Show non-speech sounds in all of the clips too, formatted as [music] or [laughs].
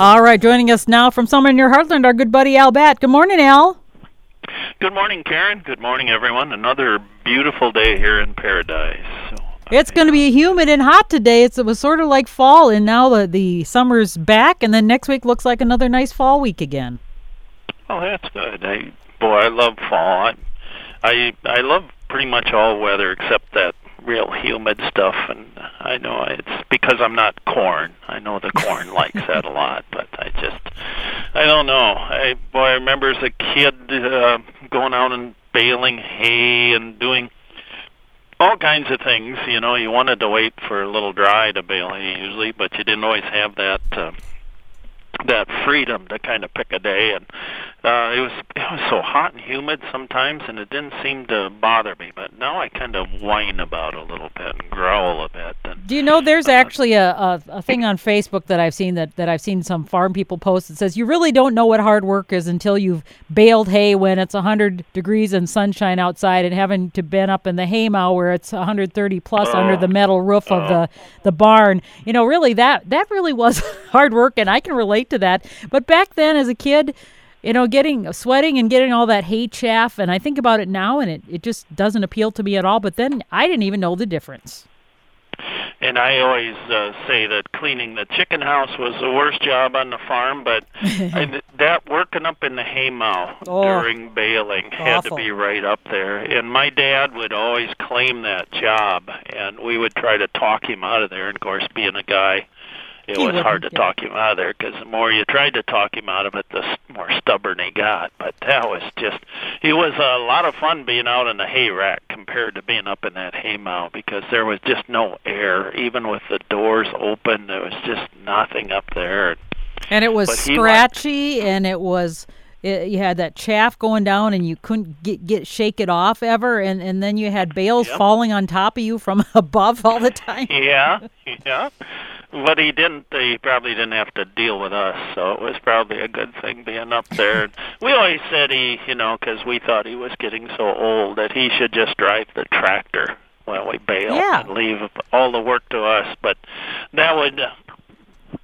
All right, joining us now from somewhere near Hartland, our good buddy Al Batt. Good morning, Al. Good morning, Karen. Good morning, everyone. Another beautiful day here in paradise. So, it's going to be humid and hot today. It's, it was sort of like fall, and now the, the summer's back, and then next week looks like another nice fall week again. Oh, that's good. I, boy, I love fall. I, I, I love pretty much all weather except that real humid stuff and I know it's because I'm not corn. I know the corn [laughs] likes that a lot, but I just I don't know. I boy, I remember as a kid uh, going out and baling hay and doing all kinds of things. You know, you wanted to wait for a little dry to bale hay usually, but you didn't always have that uh, that freedom to kind of pick a day. And uh it was it was so hot and humid sometimes and it didn't seem to bother me. But now i kind of whine about a little bit and growl a bit. And, do you know there's uh, actually a, a, a thing on facebook that i've seen that that i've seen some farm people post that says you really don't know what hard work is until you've baled hay when it's 100 degrees and sunshine outside and having to bend up in the hay mow where it's 130 plus oh, under the metal roof oh. of the the barn. You know really that that really was [laughs] hard work and i can relate to that. But back then, as a kid, you know, getting sweating and getting all that hay chaff, and I think about it now, and it, it just doesn't appeal to me at all. But then I didn't even know the difference. And I always uh, say that cleaning the chicken house was the worst job on the farm, but [laughs] I, that working up in the hay mow oh, during baling awful. had to be right up there. And my dad would always claim that job, and we would try to talk him out of there. And of course, being a guy it he was hard to talk him out of there because the more you tried to talk him out of it, the more stubborn he got. But that was just, it was a lot of fun being out in the hay rack compared to being up in that hay mow because there was just no air. Even with the doors open, there was just nothing up there. And it was but scratchy, liked, and it was. It, you had that chaff going down and you couldn't get get shake it off ever and and then you had bales yep. falling on top of you from [laughs] above all the time yeah [laughs] yeah but he didn't. He probably didn't have to deal with us, so it was probably a good thing being up there. [laughs] we always said he, you know, because we thought he was getting so old that he should just drive the tractor while we bail yeah. and leave all the work to us. But that would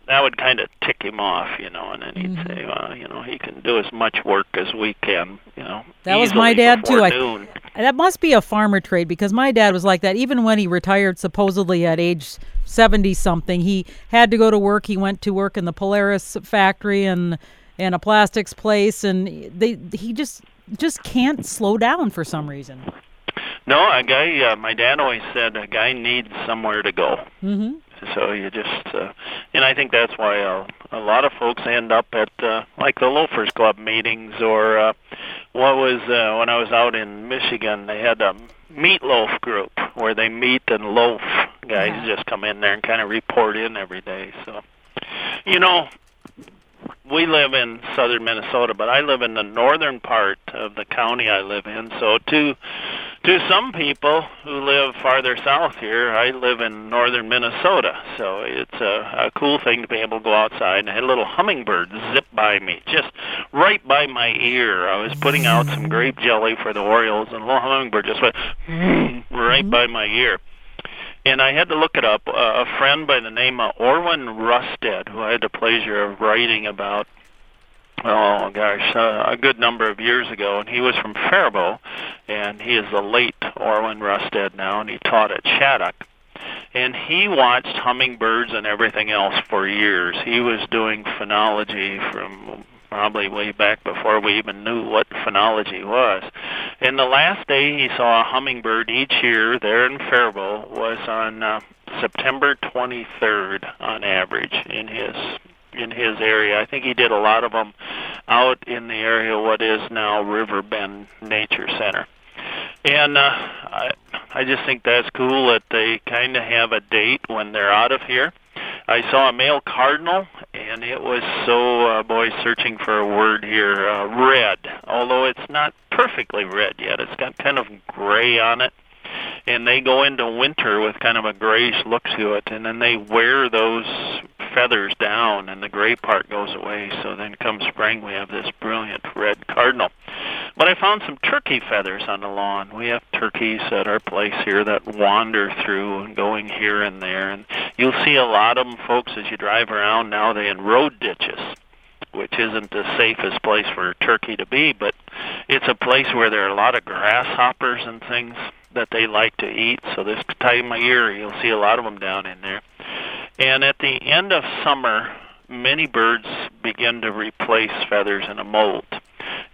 that would kind of tick him off, you know, and then he'd mm-hmm. say, well, you know, he can do as much work as we can, you know. That was my dad too. Noon. I, that must be a farmer trade because my dad was like that. Even when he retired, supposedly at age seventy something, he had to go to work. He went to work in the Polaris factory and and a plastics place, and they he just just can't slow down for some reason. No, a guy. Uh, my dad always said a guy needs somewhere to go. Mm-hmm. So you just, uh, and I think that's why uh, a lot of folks end up at uh, like the Loafers Club meetings, or uh, what was uh, when I was out in Michigan, they had a meatloaf group where they meet and loaf. Guys yeah. just come in there and kind of report in every day. So, you know, we live in southern Minnesota, but I live in the northern part of the county I live in. So to to some people who live farther south here, I live in northern Minnesota. So it's a, a cool thing to be able to go outside and had a little hummingbird zip by me, just right by my ear. I was putting out some grape jelly for the Orioles and a little hummingbird just went [laughs] right by my ear and I had to look it up. Uh, a friend by the name of Orwin Rustad, who I had the pleasure of writing about, oh gosh, uh, a good number of years ago, and he was from Faribault, and he is the late Orwin Rustad now, and he taught at Shattuck. And he watched hummingbirds and everything else for years. He was doing phenology from probably way back before we even knew what phenology was. And the last day he saw a hummingbird each year there in Faribault was on uh, September 23rd on average in his in his area. I think he did a lot of them out in the area what is now River Bend Nature Center. And uh, I I just think that's cool that they kind of have a date when they're out of here I saw a male cardinal, and it was so, uh, boy, searching for a word here, uh, red. Although it's not perfectly red yet, it's got kind of gray on it. And they go into winter with kind of a grayish look to it, and then they wear those feathers down, and the gray part goes away. So then, come spring, we have this brilliant red cardinal. But I found some turkey feathers on the lawn. We have turkeys at our place here that wander through and going here and there, and you'll see a lot of them, folks, as you drive around now. They in road ditches which isn't the safest place for turkey to be, but it's a place where there are a lot of grasshoppers and things that they like to eat. So this time of year, you'll see a lot of them down in there. And at the end of summer, many birds begin to replace feathers in a molt.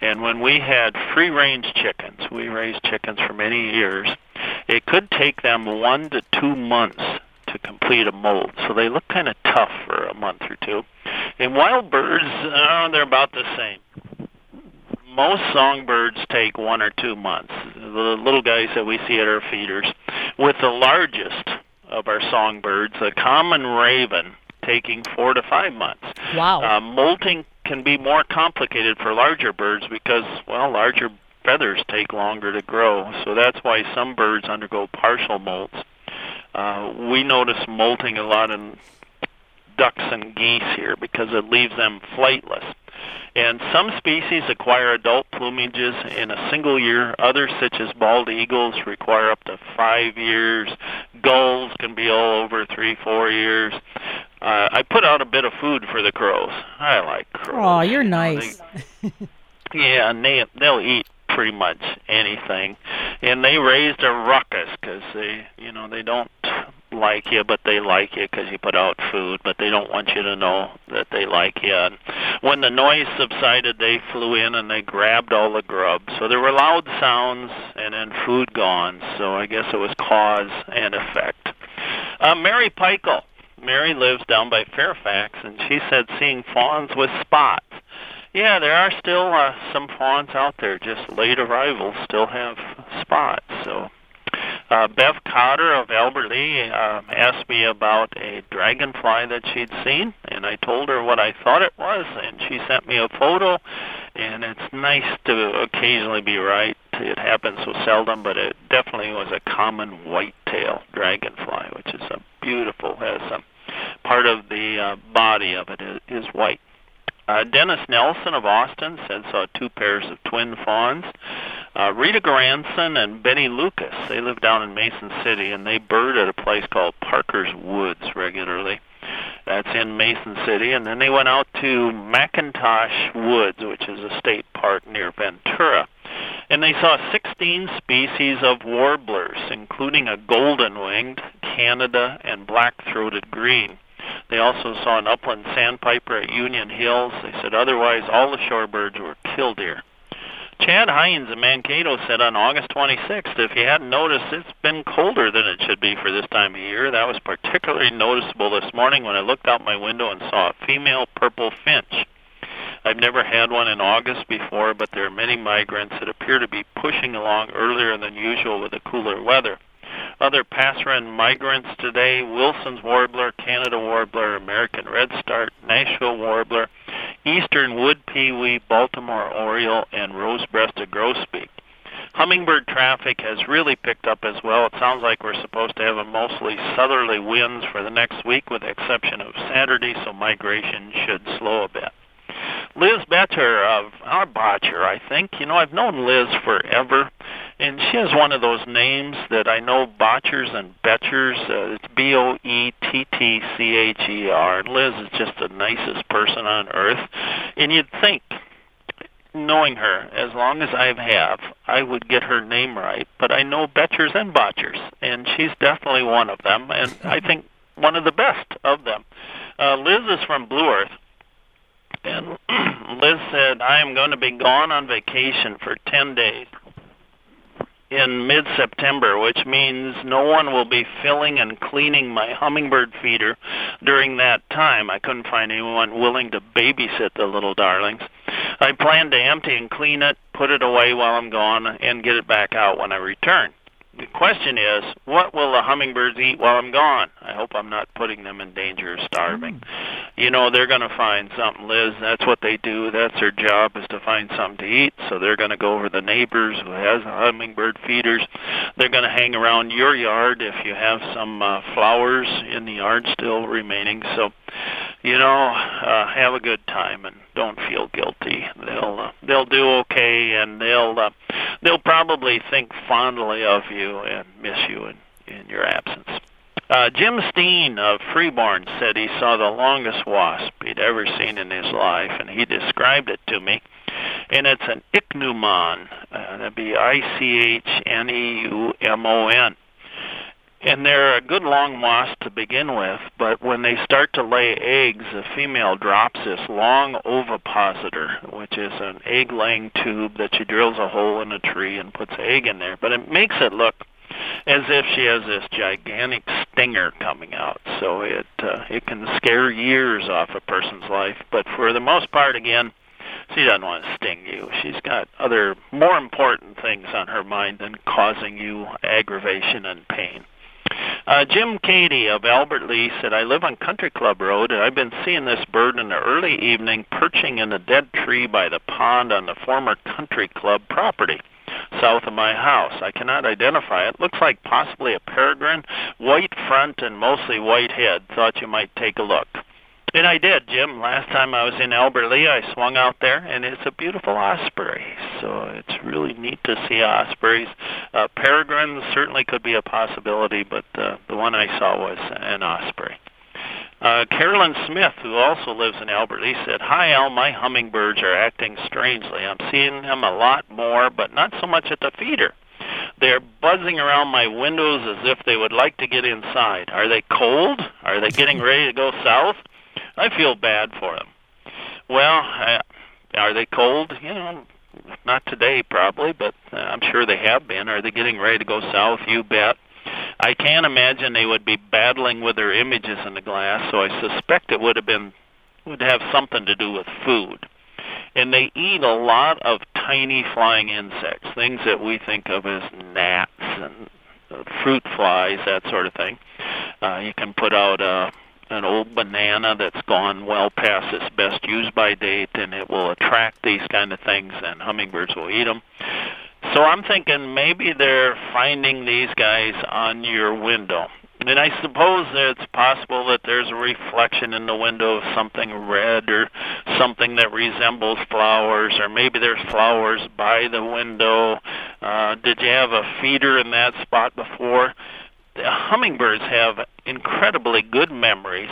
And when we had free range chickens, we raised chickens for many years, it could take them one to two months to complete a molt. So they look kind of tough for a month or two. And wild birds, uh, they're about the same. Most songbirds take one or two months. The little guys that we see at our feeders, with the largest of our songbirds, a common raven, taking four to five months. Wow. Uh, molting can be more complicated for larger birds because, well, larger feathers take longer to grow. So that's why some birds undergo partial molts. Uh, we notice molting a lot in ducks and geese here because it leaves them flightless. And some species acquire adult plumages in a single year. Others, such as bald eagles, require up to five years. Gulls can be all over three, four years. Uh, I put out a bit of food for the crows. I like crows. Oh, you're nice. They, [laughs] yeah, and they they'll eat pretty much anything, and they raised a ruckus because they, you know, they don't like you, but they like you because you put out food, but they don't want you to know that they like you. And when the noise subsided, they flew in and they grabbed all the grub. So there were loud sounds and then food gone. So I guess it was cause and effect. Uh, Mary Peichel. Mary lives down by Fairfax, and she said seeing fawns with spots. Yeah, there are still uh, some fawns out there, just late arrivals still have spots. So uh, Bev Cotter of Albert Lea uh, asked me about a dragonfly that she'd seen, and I told her what I thought it was, and she sent me a photo. And it's nice to occasionally be right. It happens so seldom, but it definitely was a common white-tail dragonfly, which is a beautiful. Has a part of the uh, body of it is, is white. Uh, Dennis Nelson of Austin said saw two pairs of twin fawns. Uh, Rita Granson and Benny Lucas, they live down in Mason City, and they bird at a place called Parker's Woods regularly. That's in Mason City, and then they went out to McIntosh Woods, which is a state park near Ventura, and they saw 16 species of warblers, including a golden-winged, Canada, and black-throated green. They also saw an upland sandpiper at Union Hills. They said otherwise all the shorebirds were killdeer. Chad Hines of Mankato said on August 26th, if you hadn't noticed, it's been colder than it should be for this time of year. That was particularly noticeable this morning when I looked out my window and saw a female purple finch. I've never had one in August before, but there are many migrants that appear to be pushing along earlier than usual with the cooler weather. Other passerine migrants today, Wilson's warbler, Canada warbler, American redstart, Nashville warbler, eastern wood Baltimore oriole, and rose-breasted grosbeak. Hummingbird traffic has really picked up as well. It sounds like we're supposed to have a mostly southerly winds for the next week with the exception of Saturday, so migration should slow a bit. Liz Betcher of our Botcher, I think. You know, I've known Liz forever, and she has one of those names that I know Botchers and Betchers. Uh, it's B O E T T C H E R. Liz is just the nicest person on earth. And you'd think, knowing her as long as I have, I would get her name right. But I know Betchers and Botchers, and she's definitely one of them, and [laughs] I think one of the best of them. Uh, Liz is from Blue Earth and [clears throat] Liz said, I am going to be gone on vacation for 10 days in mid September, which means no one will be filling and cleaning my hummingbird feeder during that time. I couldn't find anyone willing to babysit the little darlings. I plan to empty and clean it, put it away while I'm gone, and get it back out when I return the question is, what will the hummingbirds eat while I'm gone? I hope I'm not putting them in danger of starving. You know, they're going to find something, Liz. That's what they do. That's their job is to find something to eat. So they're going to go over the neighbors who has hummingbird feeders. They're going to hang around your yard if you have some uh, flowers in the yard still remaining. So you know, uh, have a good time and don't feel guilty. They'll uh, they'll do okay, and they'll uh, they'll probably think fondly of you and miss you in in your absence. Uh, Jim Steen of Freeborn said he saw the longest wasp he'd ever seen in his life, and he described it to me. And it's an ichneumon. Uh, that'd be I-C-H-N-E-U-M-O-N. And they're a good long wasp to begin with, but when they start to lay eggs, the female drops this long ovipositor, which is an egg-laying tube that she drills a hole in a tree and puts an egg in there. But it makes it look as if she has this gigantic stinger coming out. So it uh, it can scare years off a person's life. But for the most part, again, she doesn't want to sting you. She's got other more important things on her mind than causing you aggravation and pain. Uh, Jim Cady of Albert Lea said, I live on Country Club Road, and I've been seeing this bird in the early evening perching in a dead tree by the pond on the former Country Club property south of my house. I cannot identify it. Looks like possibly a peregrine, white front and mostly white head. Thought you might take a look. And I did, Jim. Last time I was in Albert Lea, I swung out there, and it's a beautiful osprey. So it's really neat to see ospreys. Uh, peregrines certainly could be a possibility, but uh, the one I saw was an osprey. Uh, Carolyn Smith, who also lives in Albert Lea, said, Hi, Al, my hummingbirds are acting strangely. I'm seeing them a lot more, but not so much at the feeder. They're buzzing around my windows as if they would like to get inside. Are they cold? Are they getting ready to go south? I feel bad for them. Well, uh, are they cold? You know, not today probably, but uh, I'm sure they have been. Are they getting ready to go south? You bet. I can't imagine they would be battling with their images in the glass, so I suspect it would have been would have something to do with food. And they eat a lot of tiny flying insects, things that we think of as gnats and uh, fruit flies, that sort of thing. Uh, you can put out a an old banana that's gone well past its best use by date, and it will attract these kind of things, and hummingbirds will eat them. So I'm thinking maybe they're finding these guys on your window. And I suppose it's possible that there's a reflection in the window of something red or something that resembles flowers, or maybe there's flowers by the window. Uh, did you have a feeder in that spot before? The hummingbirds have incredibly good memories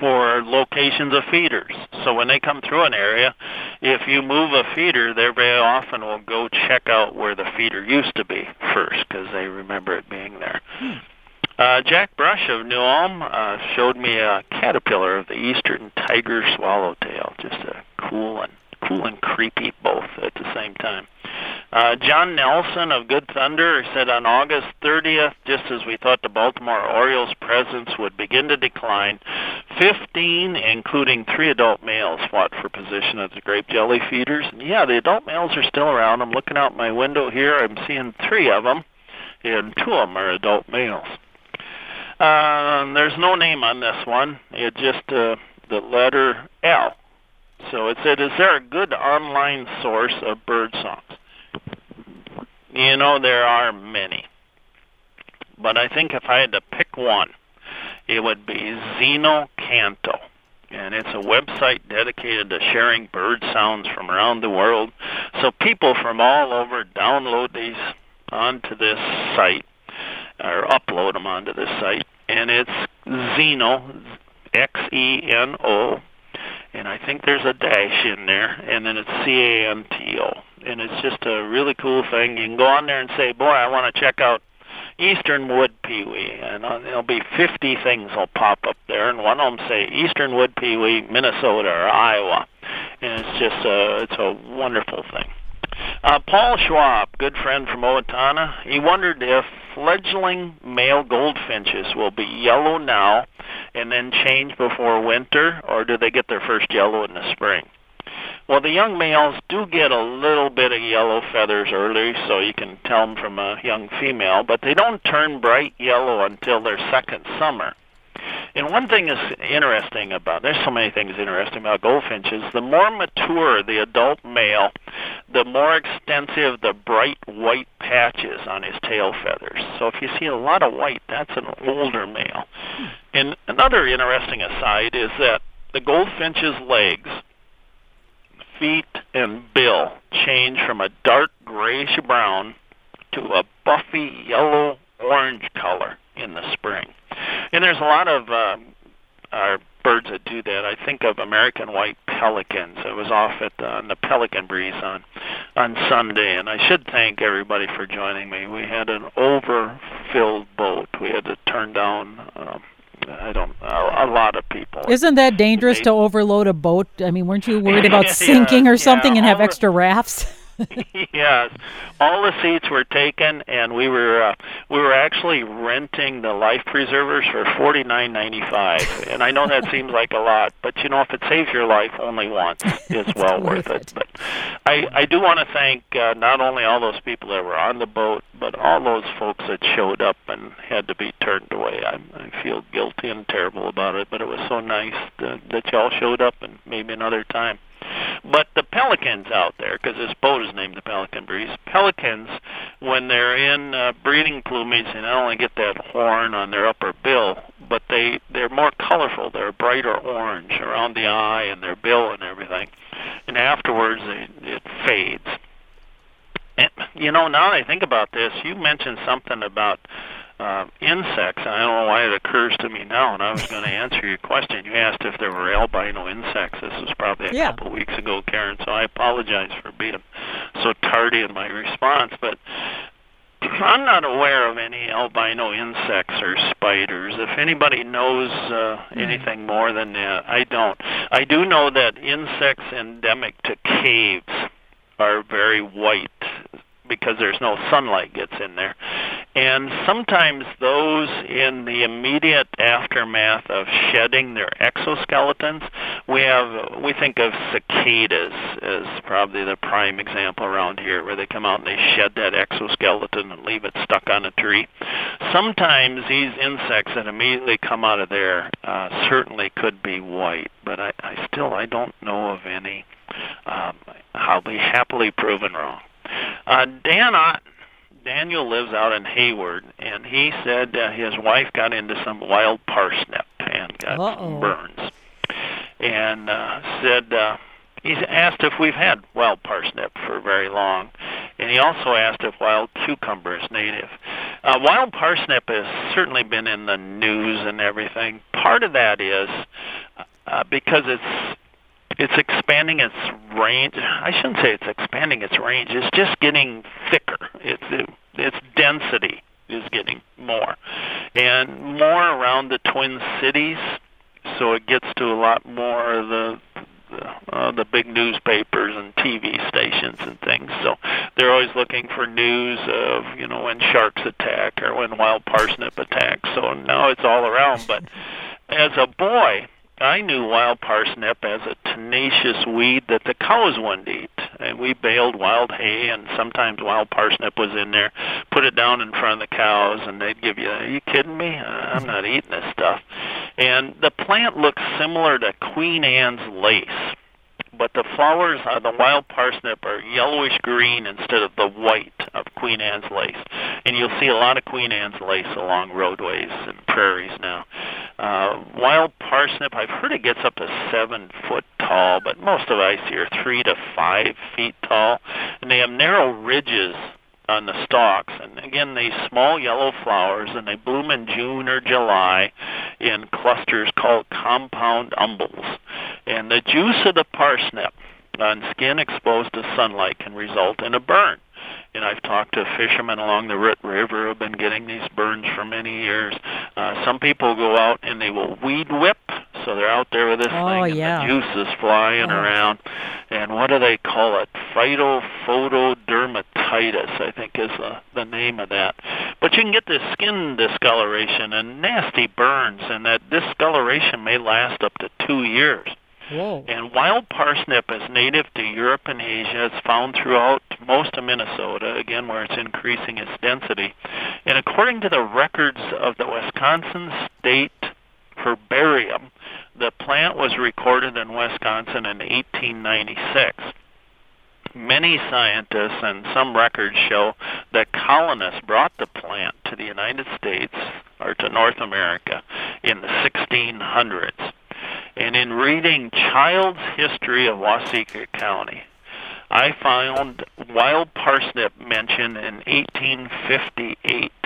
for locations of feeders. So when they come through an area, if you move a feeder, they very often will go check out where the feeder used to be first because they remember it being there. Hmm. Uh, Jack Brush of New Ulm uh, showed me a caterpillar of the eastern tiger swallowtail. Just a cool and cool and creepy both at the same time. Uh, John Nelson of Good Thunder said on August 30th, just as we thought the Baltimore Orioles' presence would begin to decline, 15, including three adult males, fought for position as the grape jelly feeders. And yeah, the adult males are still around. I'm looking out my window here. I'm seeing three of them, and two of them are adult males. Uh, there's no name on this one. It just uh, the letter L. So it said, "Is there a good online source of bird songs?" You know, there are many. But I think if I had to pick one, it would be Zeno Canto. And it's a website dedicated to sharing bird sounds from around the world. So people from all over download these onto this site or upload them onto this site. And it's Xeno, X-E-N-O, and I think there's a dash in there, and then it's C-A-N-T-O and it's just a really cool thing. You can go on there and say, "Boy, I want to check out Eastern Wood Pewee," and uh, there'll be 50 things will pop up there, and one of them say Eastern Wood Pewee, Minnesota or Iowa, and it's just a it's a wonderful thing. Uh, Paul Schwab, good friend from Owatonna, he wondered if fledgling male goldfinches will be yellow now and then change before winter, or do they get their first yellow in the spring? Well, the young males do get a little bit of yellow feathers early, so you can tell them from a young female, but they don't turn bright yellow until their second summer. And one thing is interesting about there's so many things interesting about goldfinches. The more mature the adult male, the more extensive the bright white patches on his tail feathers. So if you see a lot of white, that's an older male. Hmm. And another interesting aside is that the goldfinch's legs, feet, and bill change from a dark grayish brown to a buffy yellow orange color in the spring. And there's a lot of uh, our birds that do that. I think of American white pelicans. I was off at uh, the Pelican Breeze on on Sunday, and I should thank everybody for joining me. We had an overfilled boat. We had to turn down. Um, I don't a, a lot of Isn't that dangerous they, to overload a boat? I mean, weren't you worried [laughs] about sinking or something yeah, and have extra rafts? [laughs] [laughs] yes, all the seats were taken, and we were uh, we were actually renting the life preservers for forty nine ninety five. And I know that [laughs] seems like a lot, but you know if it saves your life only once, it's well worth it. it. But I I do want to thank uh, not only all those people that were on the boat, but all those folks that showed up and had to be turned away. I I feel guilty and terrible about it, but it was so nice that, that y'all showed up, and maybe another time. But the pelicans out there, because this boat is named the Pelican Breeze, pelicans, when they're in uh, breeding plumage, they not only get that horn on their upper bill, but they they're more colorful. They're brighter orange around the eye and their bill and everything. And afterwards, they, it fades. And you know, now that I think about this, you mentioned something about uh, insects. I don't know why it occurs to me now, and I was going to answer your question. You asked if there were albino insects. This was probably a yeah. couple of weeks ago, Karen. So I apologize for being so tardy in my response, but I'm not aware of any albino insects or spiders. If anybody knows uh, hmm. anything more than that, I don't. I do know that insects endemic to caves are very white because there's no sunlight gets in there. And sometimes those in the immediate aftermath of shedding their exoskeletons, we have we think of cicadas as probably the prime example around here where they come out and they shed that exoskeleton and leave it stuck on a tree. Sometimes these insects that immediately come out of there uh, certainly could be white, but I, I still I don't know of any. Um, I'll be happily proven wrong. Uh, Dan Daniel lives out in Hayward, and he said uh, his wife got into some wild parsnip and got Uh-oh. burns, and uh, said uh, he's asked if we've had wild parsnip for very long, and he also asked if wild cucumber is native. Uh, wild parsnip has certainly been in the news and everything. Part of that is uh, because it's it's expanding its range. I shouldn't say it's expanding its range. It's just getting thicker. It's it, its density is getting more, and more around the Twin Cities. So it gets to a lot more of the uh, the big newspapers and TV stations and things. So they're always looking for news of you know when sharks attack or when wild parsnip attacks. So now it's all around. But as a boy, I knew wild parsnip as a tenacious weed that the cows wouldn't eat. And we baled wild hay, and sometimes wild parsnip was in there. Put it down in front of the cows, and they'd give you, "Are you kidding me? I'm not eating this stuff." And the plant looks similar to Queen Anne's lace but the flowers of the wild parsnip are yellowish green instead of the white of Queen Anne's lace. And you'll see a lot of Queen Anne's lace along roadways and prairies now. Uh, wild parsnip, I've heard it gets up to seven foot tall, but most of I see are three to five feet tall. And they have narrow ridges on the stalks. And again, these small yellow flowers, and they bloom in June or July in clusters called compound umbels. And the juice of the parsnip on skin exposed to sunlight can result in a burn. And I've talked to fishermen along the Root River who have been getting these burns for many years. Uh, some people go out and they will weed whip, so they're out there with this oh, thing, and yeah. the juice is flying oh. around. And what do they call it? Phytophotodermatitis, I think, is the, the name of that. But you can get this skin discoloration and nasty burns, and that discoloration may last up to two years. Whoa. And wild parsnip is native to Europe and Asia. It's found throughout most of Minnesota, again, where it's increasing its density. And according to the records of the Wisconsin State Herbarium, the plant was recorded in Wisconsin in 1896. many scientists and some records show that colonists brought the plant to the United States or to North America in the 1600s. And in reading Child's History of Waseca County, I found wild parsnip mentioned in 1858 in that. So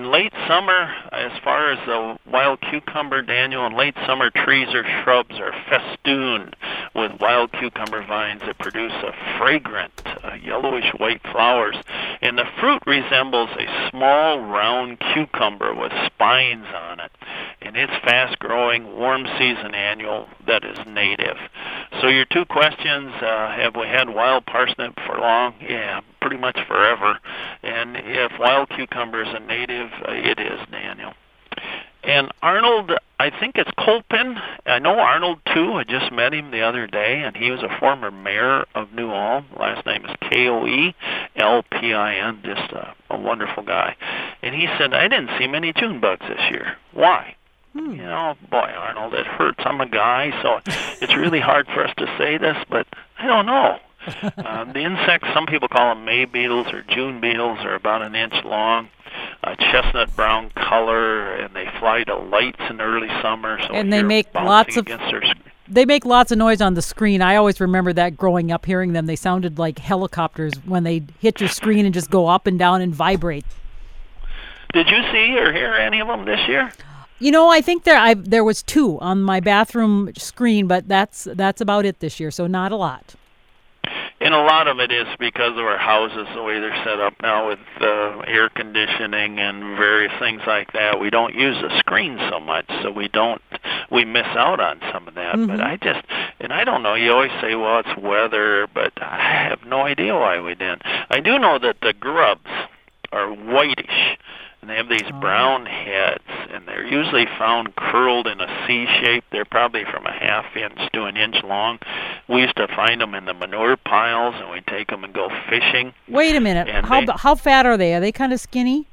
in late summer, as far as the wild cucumber, Daniel, in late summer trees or shrubs are festooned with wild cucumber vines that produce a fragrant uh, yellowish white flowers, and the fruit resembles a small round cucumber with spines on it, and it's fast growing, warm season annual that is native. So your two questions, uh, have we had wild parsnip for long? Yeah, pretty much forever. And if wild cucumber is a native, uh, it is, Daniel. And Arnold, I think it's Koelpin. I know Arnold too. I just met him the other day, and he was a former mayor of New Ulm. Last name is K O E L P I N. Just a, a wonderful guy. And he said, I didn't see many June bugs this year. Why? Hmm. You know, boy, Arnold, it hurts. I'm a guy, so it's really hard for us to say this, but I don't know. Um, the insects, some people call them May beetles or June beetles, are about an inch long, uh, chestnut brown color, and they fly to lights in early summer. So And they make lots of- They make lots of noise on the screen. I always remember that growing up, hearing them. They sounded like helicopters when they hit your screen and just go up and down and vibrate. Did you see or hear any of them this year? You know, I think there I there was two on my bathroom screen, but that's that's about it this year. So not a lot. And a lot of it is because of our houses, the way they're set up now with uh, air conditioning and various things like that. We don't use the screen so much, so we don't we miss out on some of that. But Mhm. I just and I don't know. You always say, well, it's weather, but I have no idea why we didn't. I do know that the grubs are whitish. And they have these Oh. brown heads, and they're usually found curled in a C shape. They're probably from a half inch to an inch long. We used to find them in the manure piles, and we'd take them and go fishing. Wait a minute. And how they- how fat are they? Are they kind of skinny?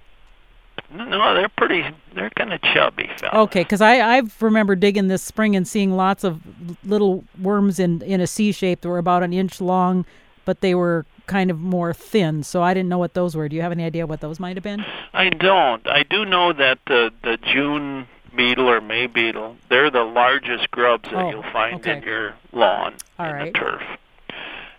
No, they're pretty. They're kind of chubby, fellas. Okay, because I I've remember digging this spring and seeing lots of little worms in in a C shape that were about an inch long, but they were kind of more thin. So I didn't know what those were. Do you have any idea what those might have been? I don't. I do know that the the June beetle or May beetle, they're the largest grubs that Oh, you'll find in your lawn All in right. the turf.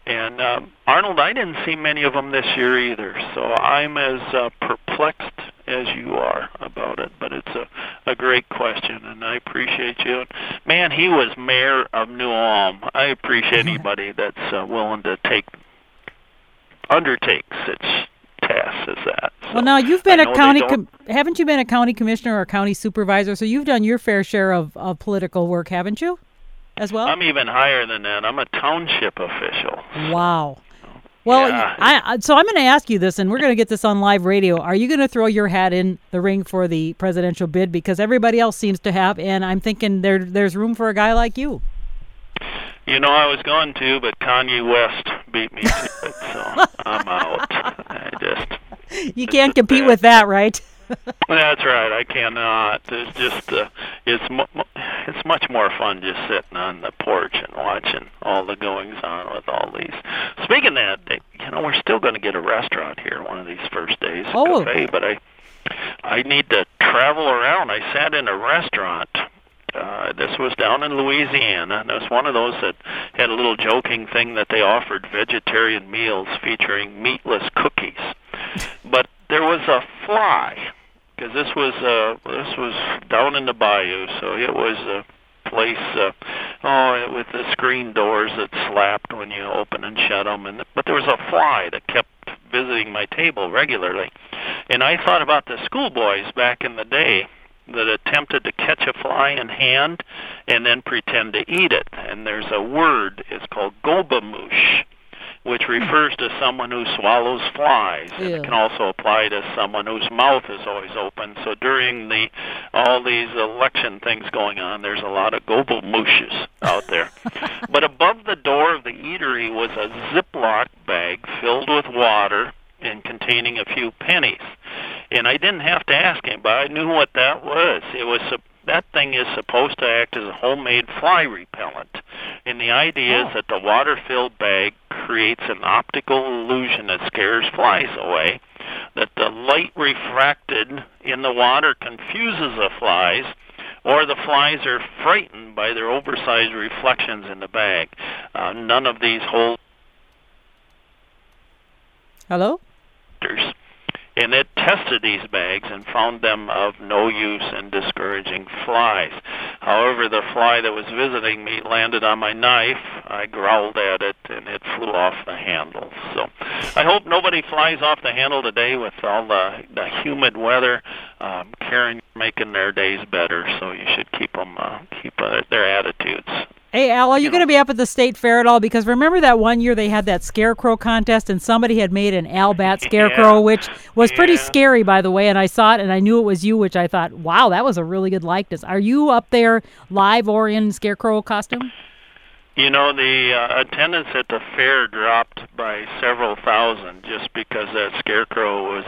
And um, Arnold, I didn't see many of them this year either, so I'm as uh, perplexed as you are about it. But it's a a great question, and I appreciate you. Man, he was mayor of New Ulm. I appreciate anybody that's uh, willing to take undertake such as that. Well, now you've been a county. Com- haven't you been a county commissioner or county supervisor? So you've done your fair share of, of political work, haven't you? As well. I'm even higher than that. I'm a township official. Wow. Well, Yeah. I, I so I'm going to ask you this, and we're going to get this on live radio. Are you going to throw your hat in the ring for the presidential bid because everybody else seems to have, and I'm thinking there there's room for a guy like you. You know, I was going to, but Kanye West beat me to it, so [laughs] I'm out. You can't compete with that, right? [laughs] That's right. I cannot. It's just uh, it's mu- it's much more fun just sitting on the porch and watching all the goings on with all these. Speaking of that, they- you know, we're still going to get a restaurant here one of these first days, Oh. cafe. But I I need to travel around. I sat in a restaurant. Uh, this was down in Louisiana, and it was one of those that had a little joking thing that they offered vegetarian meals featuring meatless cookies. But there was a fly because this was uh this was down in the bayou, so it was a place uh, oh with the screen doors that slapped when you open and shut them, and but there was a fly that kept visiting my table regularly, and I thought about the schoolboys back in the day that attempted to catch a fly in hand and then pretend to eat it, and there's a word it's called gobemouche which refers to someone who swallows flies. Ew. it can also apply to someone whose mouth is always open. So during the all these election things going on, there's a lot of gobemouches out there. [laughs] but above the door of the eatery was a Ziploc bag filled with water and containing a few pennies. And I didn't have to ask him, but I knew what that was. It was that thing is supposed to act as a homemade fly repellent. And the idea Oh. is that the water-filled bag creates an optical illusion that scares flies away. That the light refracted in the water confuses the flies, or the flies are frightened by their oversized reflections in the bag. Uh, none of these hold Hello? And it tested these bags and found them of no use in discouraging flies. However, the fly that was visiting me landed on my knife. I growled at it and it flew off the handle. So I hope nobody flies off the handle today with all the, the humid weather. Um, Karen making their days better, so you should keep them uh, keep uh, their attitudes. Hey, Al, are you You going to be up at the state fair at all? Because remember that one year they had that scarecrow contest and somebody had made an Al [laughs] Batt scarecrow, Yeah. which was pretty scary, by the way. And I saw it and I knew it was you, which I thought, wow, that was a really good likeness. Are you up there live or in scarecrow costume? You know, the uh, attendance at the fair dropped by several thousand just because that scarecrow was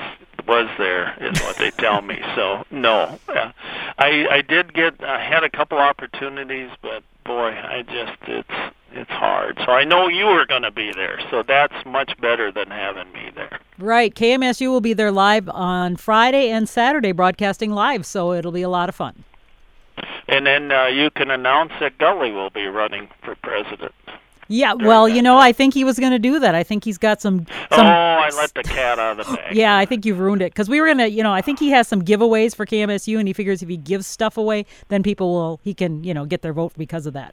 was there, is what they tell me. [laughs] So no, uh, I I did get I had a couple opportunities, but boy, I just it's it's hard. So I know you are going to be there, so that's much better than having me there. Right. KMSU will be there live on Friday and Saturday, broadcasting live. So it'll be a lot of fun. And then uh, you can announce that Gully will be running for president. Yeah, well, you know. I think he was going to do that. I think he's got some. oh, I let the cat out of the bag. Yeah, I think you've ruined it because we were gonna, you know, I think he has some giveaways for KMSU, and he figures if he gives stuff away, then people will, he can, you know, get their vote because of that.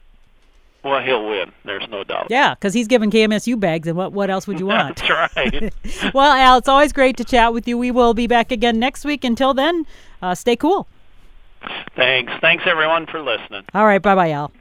Well, he'll win. There's no doubt. Yeah, because he's giving KMSU bags, and what what else would you [laughs] want? That's right. [laughs] well, Al, it's always great to chat with you. We will be back again next week. Until then, uh, stay cool. Thanks. Thanks everyone for listening. All right, bye bye, Al.